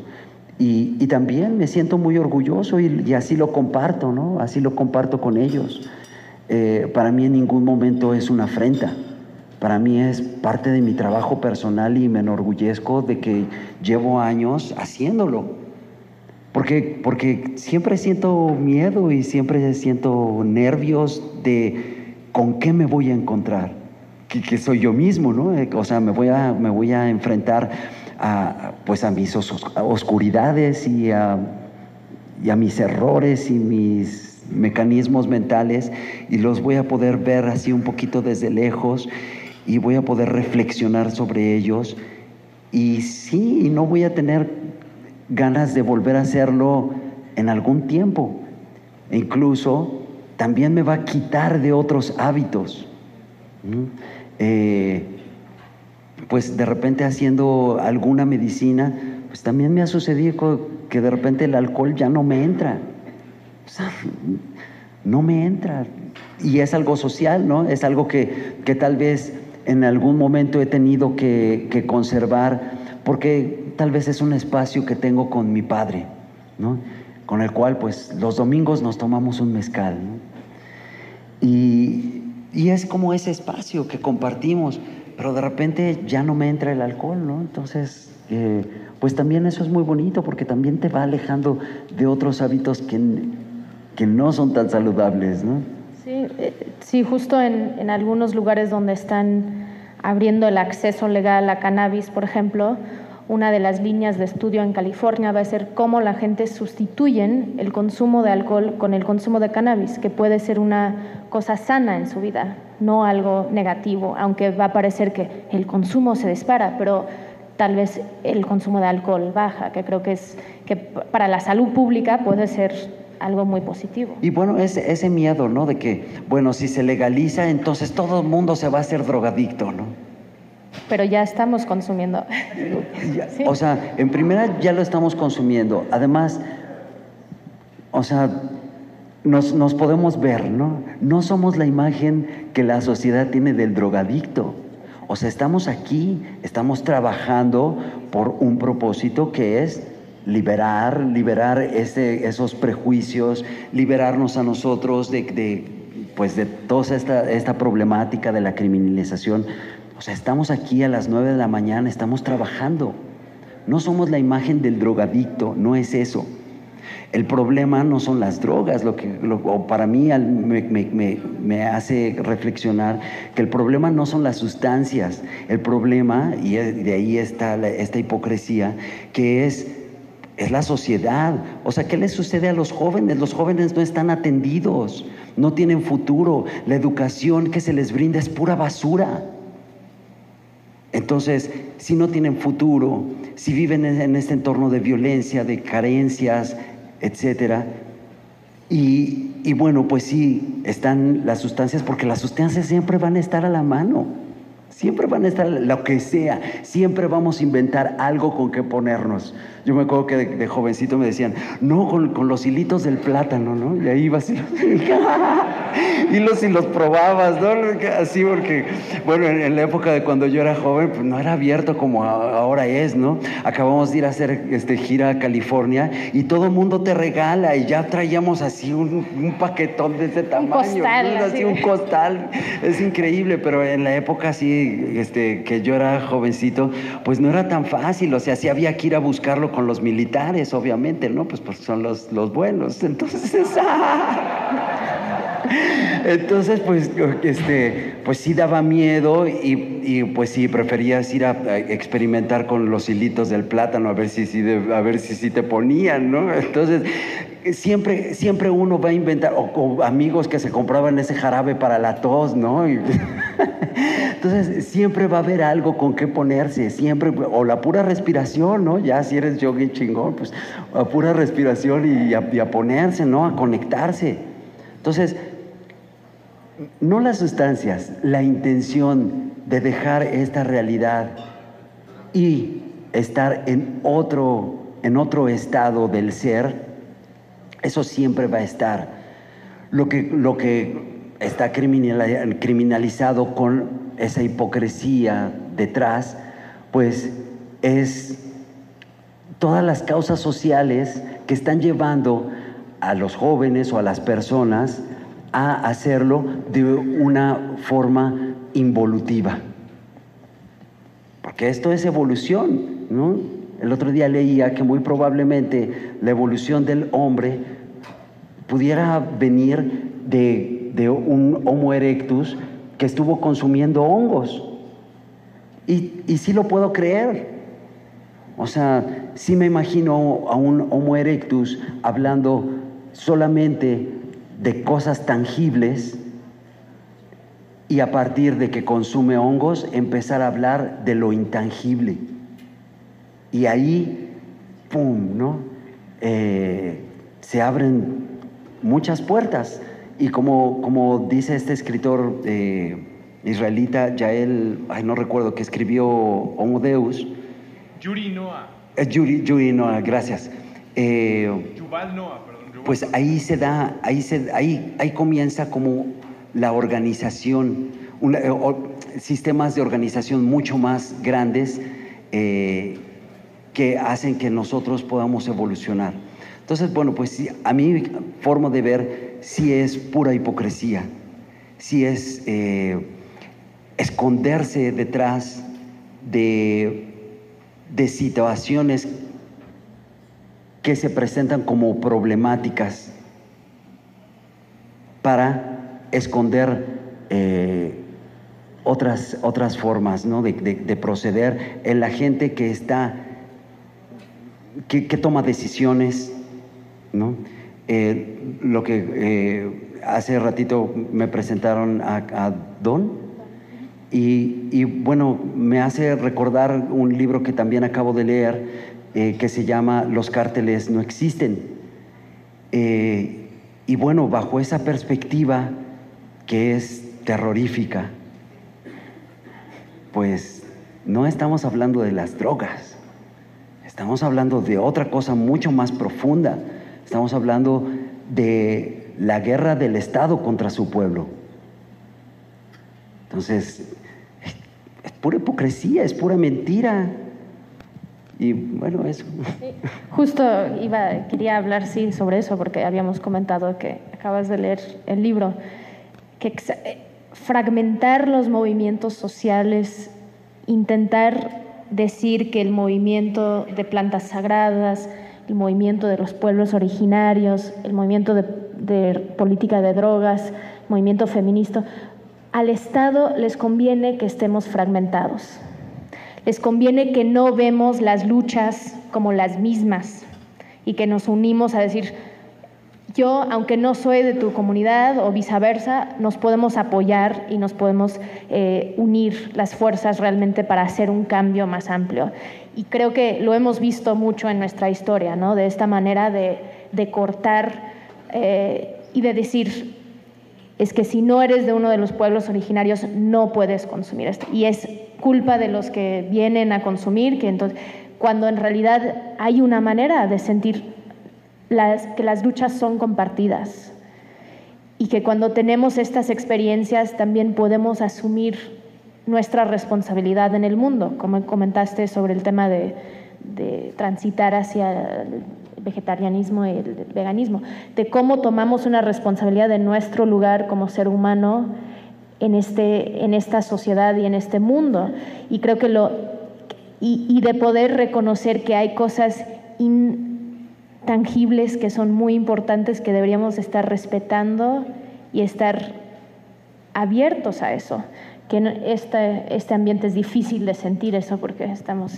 Y, y también me siento muy orgulloso y, así lo comparto, ¿no? Así lo comparto con ellos. Eh, para mí en ningún momento es una afrenta. Para mí es parte de mi trabajo personal y me enorgullezco de que llevo años haciéndolo. Porque, porque siempre siento miedo y siempre siento nervios de con qué me voy a encontrar, que, que soy yo mismo, ¿no? Eh, o sea, me voy a, me voy a enfrentar a, pues a mis oscuridades y a, y a mis errores y mis mecanismos mentales y los voy a poder ver así un poquito desde lejos y voy a poder reflexionar sobre ellos y sí, no voy a tener ganas de volver a hacerlo en algún tiempo. E incluso también me va a quitar de otros hábitos. Eh, pues de repente haciendo alguna medicina, pues también me ha sucedido que de repente el alcohol ya no me entra. No me entra. Y es algo social, ¿no? Es algo que, que tal vez en algún momento he tenido que, que conservar porque tal vez es un espacio que tengo con mi padre, ¿no? con el cual pues los domingos nos tomamos un mezcal. ¿no? Y, y, es como ese espacio que compartimos, pero de repente ya no me entra el alcohol, ¿no? Entonces, eh, pues también eso es muy bonito porque también te va alejando de otros hábitos que, que no son tan saludables, ¿no? Sí, eh, sí justo en, en algunos lugares donde están abriendo el acceso legal a cannabis, por ejemplo, una de las líneas de estudio en California va a ser cómo la gente sustituyen el consumo de alcohol con el consumo de cannabis, que puede ser una cosa sana en su vida, no algo negativo, aunque va a parecer que el consumo se dispara, pero tal vez el consumo de alcohol baja, que creo que es que para la salud pública puede ser algo muy positivo. Y bueno, ese, ese miedo, ¿no? De que, bueno, si se legaliza, entonces todo el mundo se va a hacer drogadicto, ¿no? Pero ya estamos consumiendo. (laughs) O sea, en primera ya lo estamos consumiendo. Además, o sea, nos, nos podemos ver, ¿no? No somos la imagen que la sociedad tiene del drogadicto. O sea, estamos aquí, estamos trabajando por un propósito que es liberar, liberar ese, esos prejuicios, liberarnos a nosotros de, de, pues de toda esta, esta problemática de la criminalización. O sea, estamos aquí a las 9 de la mañana, estamos trabajando. No somos la imagen del drogadicto, no es eso. El problema no son las drogas, lo que lo, para mí me, me, me, hace reflexionar que el problema no son las sustancias, el problema, y de ahí está esta hipocresía, que es es la sociedad. O sea, ¿qué les sucede a los jóvenes? Los jóvenes no están atendidos, no tienen futuro, la educación que se les brinda es pura basura. Entonces, si no tienen futuro, si viven en este entorno de violencia, de carencias, etcétera, y, y bueno, pues sí, están las sustancias, porque las sustancias siempre van a estar a la mano. Siempre van a estar lo que sea, siempre vamos a inventar algo con que ponernos. Yo me acuerdo que de, de jovencito me decían, no, con, con, los hilitos del plátano, ¿no? Y ahí ibas y los, y los, y los probabas, ¿no? Así porque, bueno, en, en, la época de cuando yo era joven, pues no era abierto como ahora es, ¿no? Acabamos de ir a hacer este, gira a California y todo el mundo te regala y ya traíamos así un, un paquetón de ese tamaño. Un costal, ¿no? así un costal. Es increíble, pero en la época sí este, que yo era jovencito, pues no era tan fácil, o sea, sí había que ir a buscarlo con los militares, obviamente, ¿no? Pues porque son los, los buenos. Entonces, (laughs) Entonces, pues, este, pues sí daba miedo y, pues sí, preferías ir a, experimentar con los hilitos del plátano a ver si, si si, si te ponían, ¿no? Entonces, siempre, siempre uno va a inventar, o, amigos que se compraban ese jarabe para la tos, ¿no? (laughs) entonces, siempre va a haber algo con qué ponerse, siempre, o la pura respiración, ¿no? Ya si eres yogi chingón, pues a pura respiración y a, y a ponerse, ¿no? A conectarse. Entonces, no las sustancias, la intención de dejar esta realidad y estar en otro, en otro estado del ser, eso siempre va a estar. Lo que, lo que está criminalizado con esa hipocresía detrás, pues es todas las causas sociales que están llevando a los jóvenes o a las personas a hacerlo de una forma involutiva. Porque esto es evolución, ¿no? El otro día leía que muy probablemente la evolución del hombre pudiera venir de, un Homo erectus que estuvo consumiendo hongos. Y, y sí lo puedo creer. O sea, sí me imagino a un Homo erectus hablando solamente de cosas tangibles y a partir de que consume hongos empezar a hablar de lo intangible. Y ahí, ¡pum!, ¿no? Eh, se abren muchas puertas. Y como, como dice este escritor eh, israelita, Yael, ay, no recuerdo, que escribió Homo Deus. Yuri Noah. Eh, Yuri, Yuri Noah, gracias. Yuval Noah, pues ahí se da, ahí, se, ahí, ahí comienza como la organización, eh, sistemas de organización mucho más grandes eh, que hacen que nosotros podamos evolucionar. Entonces, bueno, pues a mi forma de ver, sí es pura hipocresía, sí es eh, esconderse detrás de, de situaciones que se presentan como problemáticas para esconder eh, otras, otras formas de, proceder en la gente que está, que, toma decisiones, ¿no? Eh, lo que eh, hace ratito me presentaron a, Don y, bueno, me hace recordar un libro que también acabo de leer eh, que se llama Los cárteles no existen. Eh, y bueno, bajo esa perspectiva que es terrorífica, pues no estamos hablando de las drogas, estamos hablando de otra cosa mucho más profunda, estamos hablando de la guerra del Estado contra su pueblo. Entonces, es pura hipocresía, es pura mentira. Y bueno, eso. Justo iba, quería hablar, sí, sobre eso, porque habíamos comentado que acabas de leer el libro, que eh, fragmentar los movimientos sociales, intentar decir que el movimiento de plantas sagradas, el movimiento de los pueblos originarios, el movimiento de, de política de drogas, movimiento feminista, al Estado les conviene que estemos fragmentados les conviene que no vemos las luchas como las mismas y que nos unimos a decir, yo, aunque no soy de tu comunidad o viceversa, nos podemos apoyar y nos podemos eh, unir las fuerzas realmente para hacer un cambio más amplio. Y creo que lo hemos visto mucho en nuestra historia, ¿no? De esta manera de, cortar eh, y de decir, es que si no eres de uno de los pueblos originarios, no puedes consumir esto. Y es culpa de los que vienen a consumir, que entonces, cuando en realidad hay una manera de sentir que las luchas son compartidas. Y que cuando tenemos estas experiencias también podemos asumir nuestra responsabilidad en el mundo, como comentaste sobre el tema de, de transitar hacia el vegetarianismo y el veganismo, de cómo tomamos una responsabilidad de nuestro lugar como ser humano en, este, en esta sociedad y en este mundo. Y creo que lo, y, de poder reconocer que hay cosas intangibles que son muy importantes que deberíamos estar respetando y estar abiertos a eso. Que este, este ambiente es difícil de sentir eso porque estamos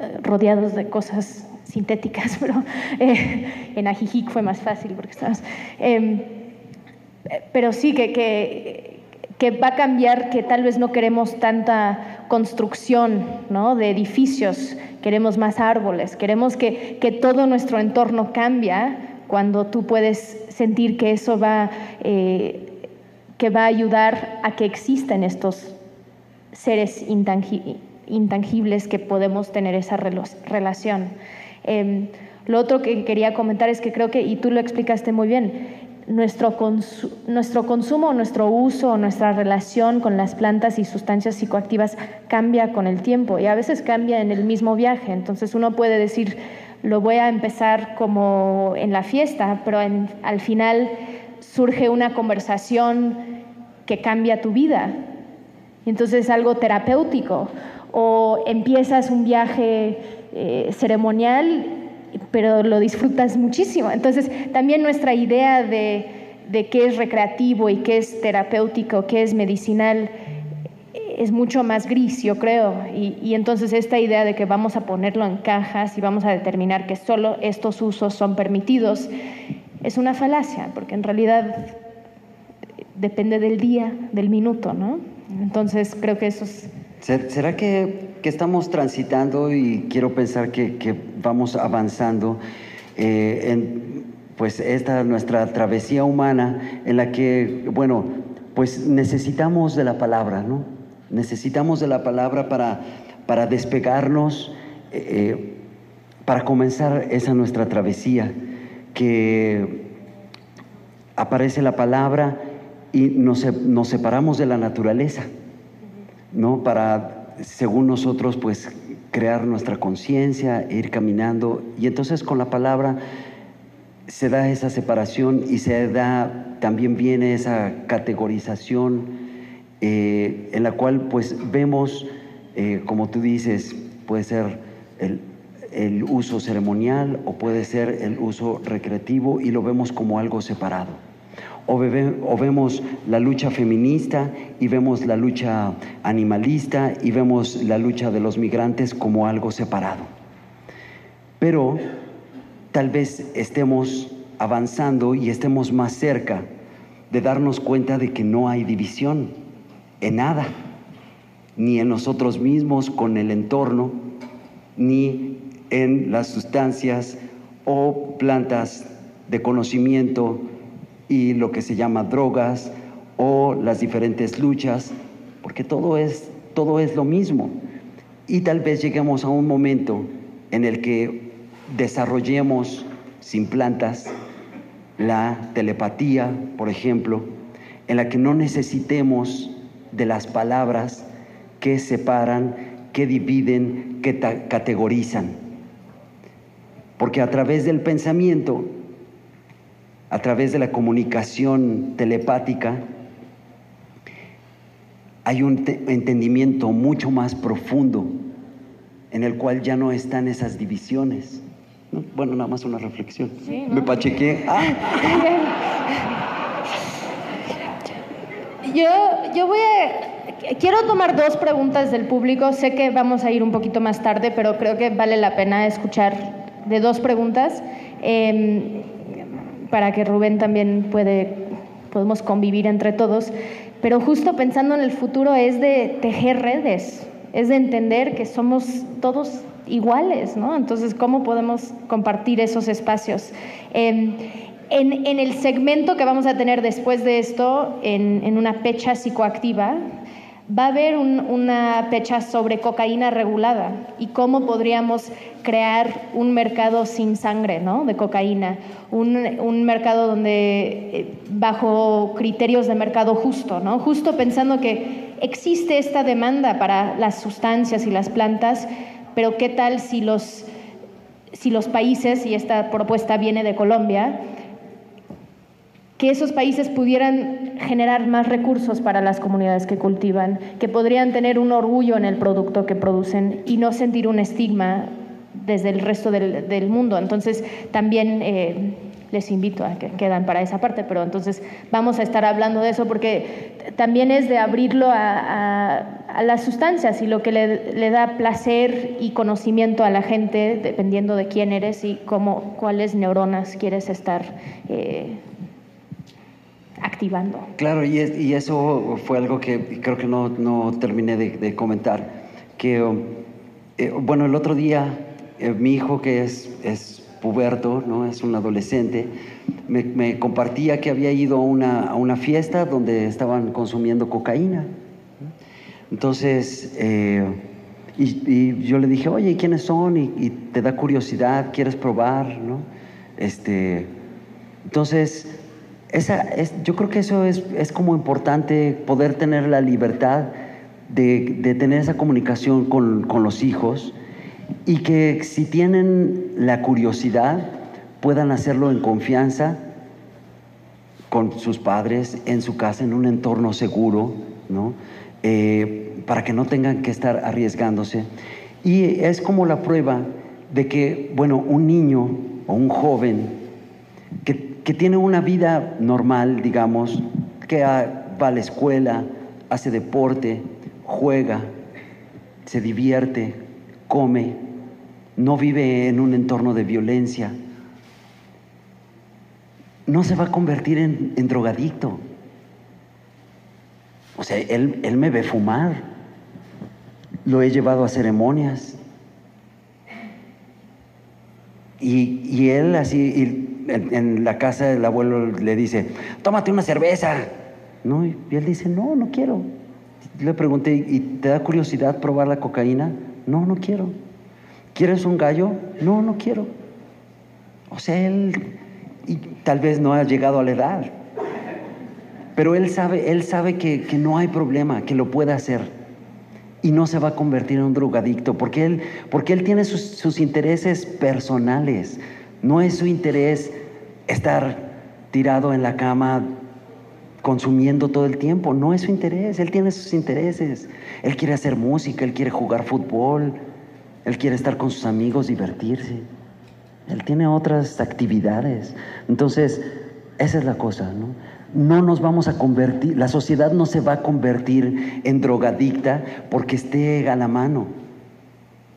eh, rodeados de cosas sintéticas, (laughs) pero eh, en Ajijic fue más fácil porque estamos... Em, pero sí que, que, que, va a cambiar, que tal vez no queremos tanta construcción ¿no? de edificios, queremos más árboles, queremos que, que todo nuestro entorno cambia cuando tú puedes sentir que eso va, eh, que va a ayudar a que existan estos seres intangibles que podemos tener esa relación. Em, lo otro que quería comentar es que creo que, y tú lo explicaste muy bien, nuestro, nuestro consumo, nuestro uso, nuestra relación con las plantas y sustancias psicoactivas cambia con el tiempo y a veces cambia en el mismo viaje. Entonces uno puede decir, lo voy a empezar como en la fiesta, pero al final surge una conversación que cambia tu vida. Entonces es algo terapéutico. O empiezas un viaje eh, ceremonial pero lo disfrutas muchísimo. Entonces, también nuestra idea de, de qué es recreativo y qué es terapéutico, qué es medicinal, es mucho más gris, yo creo. Y, y, entonces esta idea de que vamos a ponerlo en cajas y vamos a determinar que solo estos usos son permitidos, es una falacia, porque en realidad depende del día, del minuto, ¿no? Entonces creo que eso es ¿Será que, estamos transitando y quiero pensar que, vamos avanzando eh, en pues esta nuestra travesía humana en la que, bueno, pues necesitamos de la palabra, ¿no? Necesitamos de la palabra para, para despegarnos, eh, para comenzar esa nuestra travesía, que aparece la palabra y nos, nos separamos de la naturaleza. ¿no? Para, según nosotros, pues crear nuestra conciencia, ir caminando. Y entonces con la palabra se da esa separación y se da, también viene esa categorización eh, en la cual pues vemos, eh, como tú dices, puede ser el, el uso ceremonial o puede ser el uso recreativo y lo vemos como algo separado o, vemos la lucha feminista y vemos la lucha animalista y vemos la lucha de los migrantes como algo separado. Pero tal vez estemos avanzando y estemos más cerca de darnos cuenta de que no hay división en nada, ni en nosotros mismos con el entorno, ni en las sustancias o plantas de conocimiento y lo que se llama drogas o las diferentes luchas, porque todo es, todo es lo mismo. Y tal vez lleguemos a un momento en el que desarrollemos sin plantas la telepatía, por ejemplo, en la que no necesitemos de las palabras que separan, que dividen, que categorizan. Porque a través del pensamiento a través de la comunicación telepática, hay un entendimiento mucho más profundo en el cual ya no están esas divisiones. Bueno, nada más una reflexión. Me pachequé. Ah. (laughs) Yo, yo voy a... Quiero tomar dos preguntas del público. Sé que vamos a ir un poquito más tarde, pero creo que vale la pena escuchar de dos preguntas. Eh, para que Rubén también puede, podemos convivir entre todos, pero justo pensando en el futuro es de tejer redes, es de entender que somos todos iguales, ¿no? Entonces, ¿cómo podemos compartir esos espacios? Em, en, en, el segmento que vamos a tener después de esto, en, en una pecha psicoactiva, va a haber una fecha sobre cocaína regulada y cómo podríamos crear un mercado sin sangre ¿no? de cocaína, un, mercado donde eh, bajo criterios de mercado justo, ¿no? justo pensando que existe esta demanda para las sustancias y las plantas, pero qué tal si los, si los países, y esta propuesta viene de Colombia, que esos países pudieran generar más recursos para las comunidades que cultivan, que podrían tener un orgullo en el producto que producen y no sentir un estigma desde el resto del, mundo. Entonces, también eh, les invito a que quedan para esa parte, pero entonces vamos a estar hablando de eso porque también es de abrirlo a, las sustancias y lo que le, da placer y conocimiento a la gente, dependiendo de quién eres y cómo, cuáles neuronas quieres estar eh, Claro, y, eso fue algo que creo que no, terminé de, comentar, que, eh, bueno, el otro día eh, mi hijo que es, es puberto, ¿no? es un adolescente, me, compartía que había ido a una, a una, fiesta donde estaban consumiendo cocaína. Entonces, eh, y, yo le dije, oye, ¿quiénes son? Y, te da curiosidad, quieres probar, ¿no? Este, entonces, esa, es, yo creo que eso es, es, como importante poder tener la libertad de, de tener esa comunicación con, con los hijos y que si tienen la curiosidad puedan hacerlo en confianza con sus padres, en su casa, en un entorno seguro, ¿no? Eh, para que no tengan que estar arriesgándose. Y es como la prueba de que, bueno, un niño o un joven que, que tiene una vida normal, digamos, que va a la escuela, hace deporte, juega, se divierte, come, no vive en un entorno de violencia, no se va a convertir en, drogadicto. O sea, él, él, me ve fumar, lo he llevado a ceremonias. Y, él así, en, la casa del abuelo le dice, tómate una cerveza. ¿No? Y él dice, no, no quiero. Le pregunté, ¿y te da curiosidad probar la cocaína? No, no quiero. ¿Quieres un gallo? No, no quiero. O sea, él y tal vez no ha llegado a la edad, pero él sabe, él sabe que, no hay problema, que lo puede hacer y no se va a convertir en un drogadicto, porque él, porque él tiene sus, sus intereses personales, no es su interés estar tirado en la cama consumiendo todo el tiempo, no es su interés, él tiene sus intereses, él quiere hacer música, él quiere jugar fútbol, él quiere estar con sus amigos, divertirse. Él tiene otras actividades. Entonces, esa es la cosa, ¿no? No nos vamos a convertir, la sociedad no se va a convertir en drogadicta porque esté a la mano.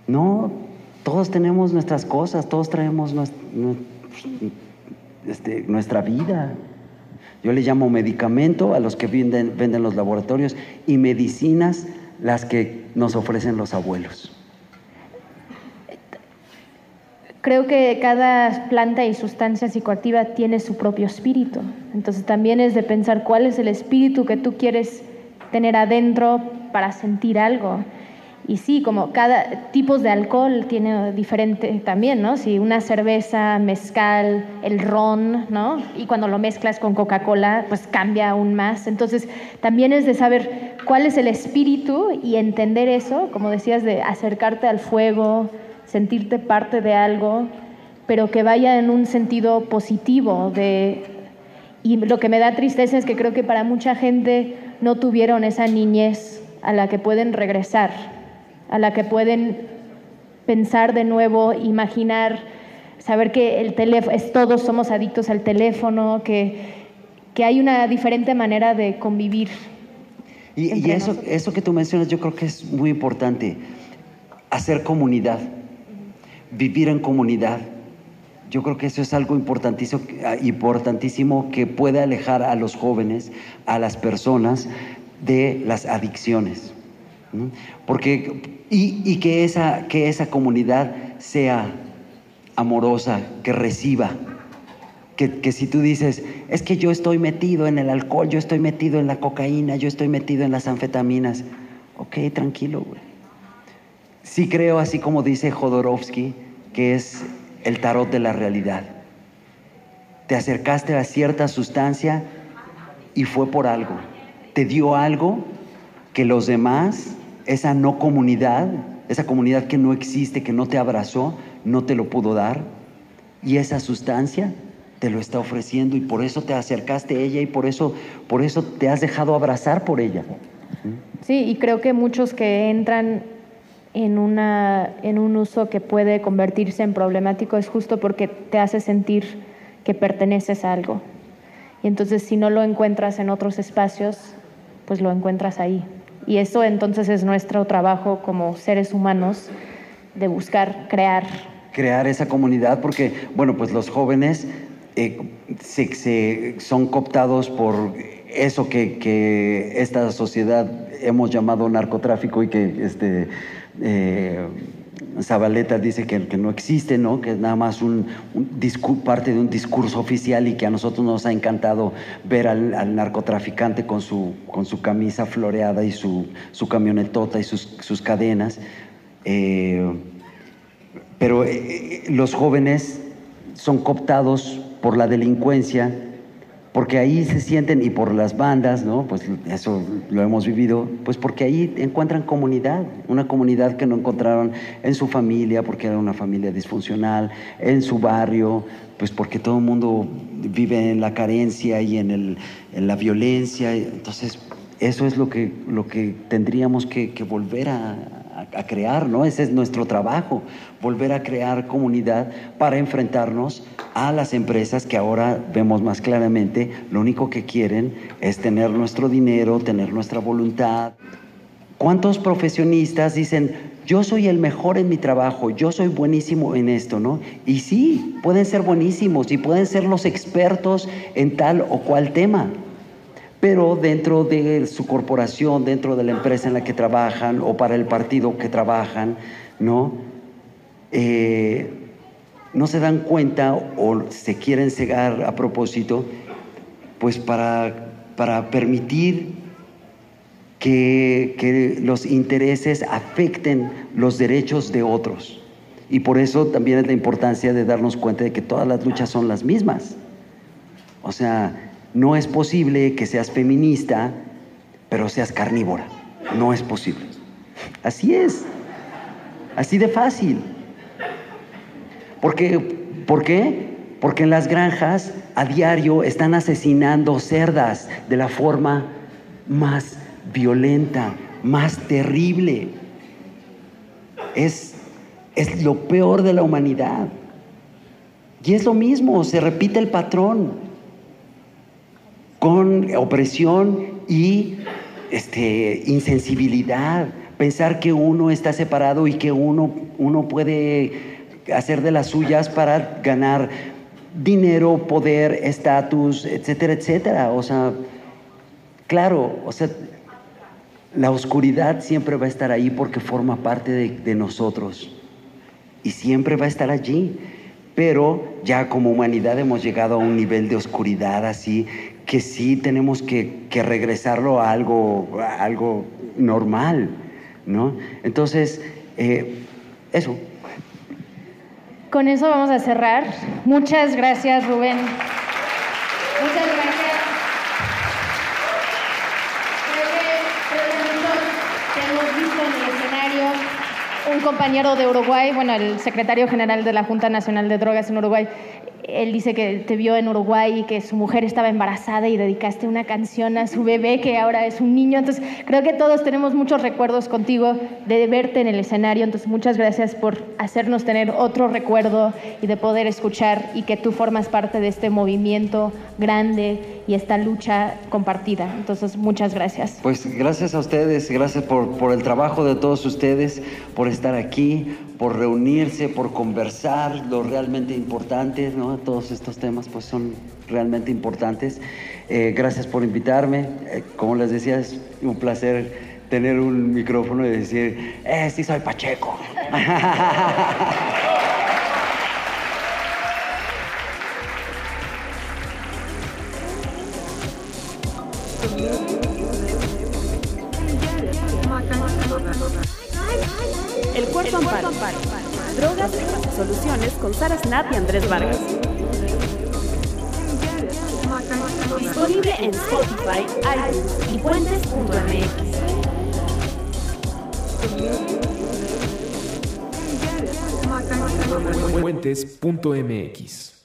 No, todos tenemos nuestras cosas, todos traemos este, nuestra vida. Yo le llamo medicamento a los que venden, venden los laboratorios y medicinas las que nos ofrecen los abuelos. creo que cada planta y sustancia psicoactiva tiene su propio espíritu. Entonces también es de pensar cuál es el espíritu que tú quieres tener adentro para sentir algo. Y sí, como cada tipo de alcohol tiene diferente también, ¿no? Si una cerveza, mezcal, el ron, ¿no? Y cuando lo mezclas con Coca-Cola, pues cambia aún más. Entonces, también es de saber cuál es el espíritu y entender eso, como decías, de acercarte al fuego, sentirte parte de algo, pero que vaya en un sentido positivo. De, y lo que me da tristeza es que creo que para mucha gente no tuvieron esa niñez a la que pueden regresar, a la que pueden pensar de nuevo, imaginar, saber que el teléfono, es, todos somos adictos al teléfono, que, que hay una diferente manera de convivir. Y, y eso, eso que tú mencionas yo creo que es muy importante, hacer comunidad vivir en comunidad. Yo creo que eso es algo importantísimo, importantísimo que puede alejar a los jóvenes, a las personas de las adicciones. Porque, y, que, esa, que esa comunidad sea amorosa, que reciba. Que, que, si tú dices, es que yo estoy metido en el alcohol, yo estoy metido en la cocaína, yo estoy metido en las anfetaminas, ok, tranquilo, güey. Sí creo, así como dice Jodorowsky, que es el tarot de la realidad. Te acercaste a cierta sustancia y fue por algo. Te dio algo que los demás, esa no comunidad, esa comunidad que no existe, que no te abrazó, no te lo pudo dar. Y esa sustancia te lo está ofreciendo y por eso te acercaste a ella y por eso, por eso te has dejado abrazar por ella. Sí, y creo que muchos que entran en, una, en un uso que puede convertirse en problemático es justo porque te hace sentir que perteneces a algo. Y entonces si no lo encuentras en otros espacios, pues lo encuentras ahí. Y eso entonces es nuestro trabajo como seres humanos de buscar crear. Crear esa comunidad porque, bueno, pues los jóvenes eh, se, son cooptados por eso que, que, esta sociedad hemos llamado narcotráfico y que este, eh, Zabaleta dice que, no existe, ¿no? que es nada más un, parte de un discurso oficial y que a nosotros nos ha encantado ver al, narcotraficante con su, con su camisa floreada y su, su camionetota y sus, cadenas. Eh, pero eh, los jóvenes son cooptados por la delincuencia porque ahí se sienten, y por las bandas, ¿no? Pues eso lo hemos vivido, pues porque ahí encuentran comunidad, una comunidad que no encontraron en su familia, porque era una familia disfuncional, en su barrio, pues porque todo el mundo vive en la carencia y en, el, en la violencia. Entonces, eso es lo que, lo que tendríamos que, volver a, a, crear, ¿no? Ese es nuestro trabajo, volver a crear comunidad para enfrentarnos a las empresas que ahora vemos más claramente, lo único que quieren es tener nuestro dinero, tener nuestra voluntad. ¿Cuántos profesionistas dicen, yo soy el mejor en mi trabajo, yo soy buenísimo en esto, ¿no? Y sí, pueden ser buenísimos y pueden ser los expertos en tal o cual tema pero dentro de su corporación, dentro de la empresa en la que trabajan o para el partido que trabajan, ¿no? Eh, no se dan cuenta o se quieren cegar a propósito, pues para, para permitir que, que los intereses afecten los derechos de otros. Y por eso también es la importancia de darnos cuenta de que todas las luchas son las mismas. O sea, no es posible que seas feminista, pero seas carnívora. No es posible. Así es. Así de fácil. Porque, ¿Por qué? Porque en las granjas a diario están asesinando cerdas de la forma más violenta, más terrible. Es, es lo peor de la humanidad. Y es lo mismo, se repite el patrón con opresión y este, insensibilidad. Pensar que uno está separado y que uno, uno puede hacer de las suyas para ganar dinero, poder, estatus, etcétera, etcétera. O sea, claro, o sea, la oscuridad siempre va a estar ahí porque forma parte de, nosotros y siempre va a estar allí. Pero ya como humanidad hemos llegado a un nivel de oscuridad así que sí tenemos que, regresarlo a algo, algo normal, ¿no? Entonces, eh, eso. Con eso vamos a cerrar. Muchas gracias, Rubén. Muchas gracias. hemos visto en el escenario un compañero de Uruguay, bueno, el secretario general de la Junta Nacional de Drogas en Uruguay, él dice que te vio en Uruguay y que su mujer estaba embarazada y dedicaste una canción a su bebé que ahora es un niño. Entonces, creo que todos tenemos muchos recuerdos contigo de verte en el escenario. Entonces, muchas gracias por hacernos tener otro recuerdo y de poder escuchar y que tú formas parte de este movimiento grande y esta lucha compartida. Entonces, muchas gracias. Pues gracias a ustedes, gracias por, por el trabajo de todos ustedes, por estar aquí, por reunirse, por conversar, lo realmente importante, ¿no? Todos estos temas pues son realmente importantes. Eh, gracias por invitarme. Eh, como les decía, es un placer tener un micrófono y decir, eh, sí soy Pacheco. (laughs) Snap y Andrés Vargas. Disponible en Spotify, iTunes y puentes.mx. Puentes.mx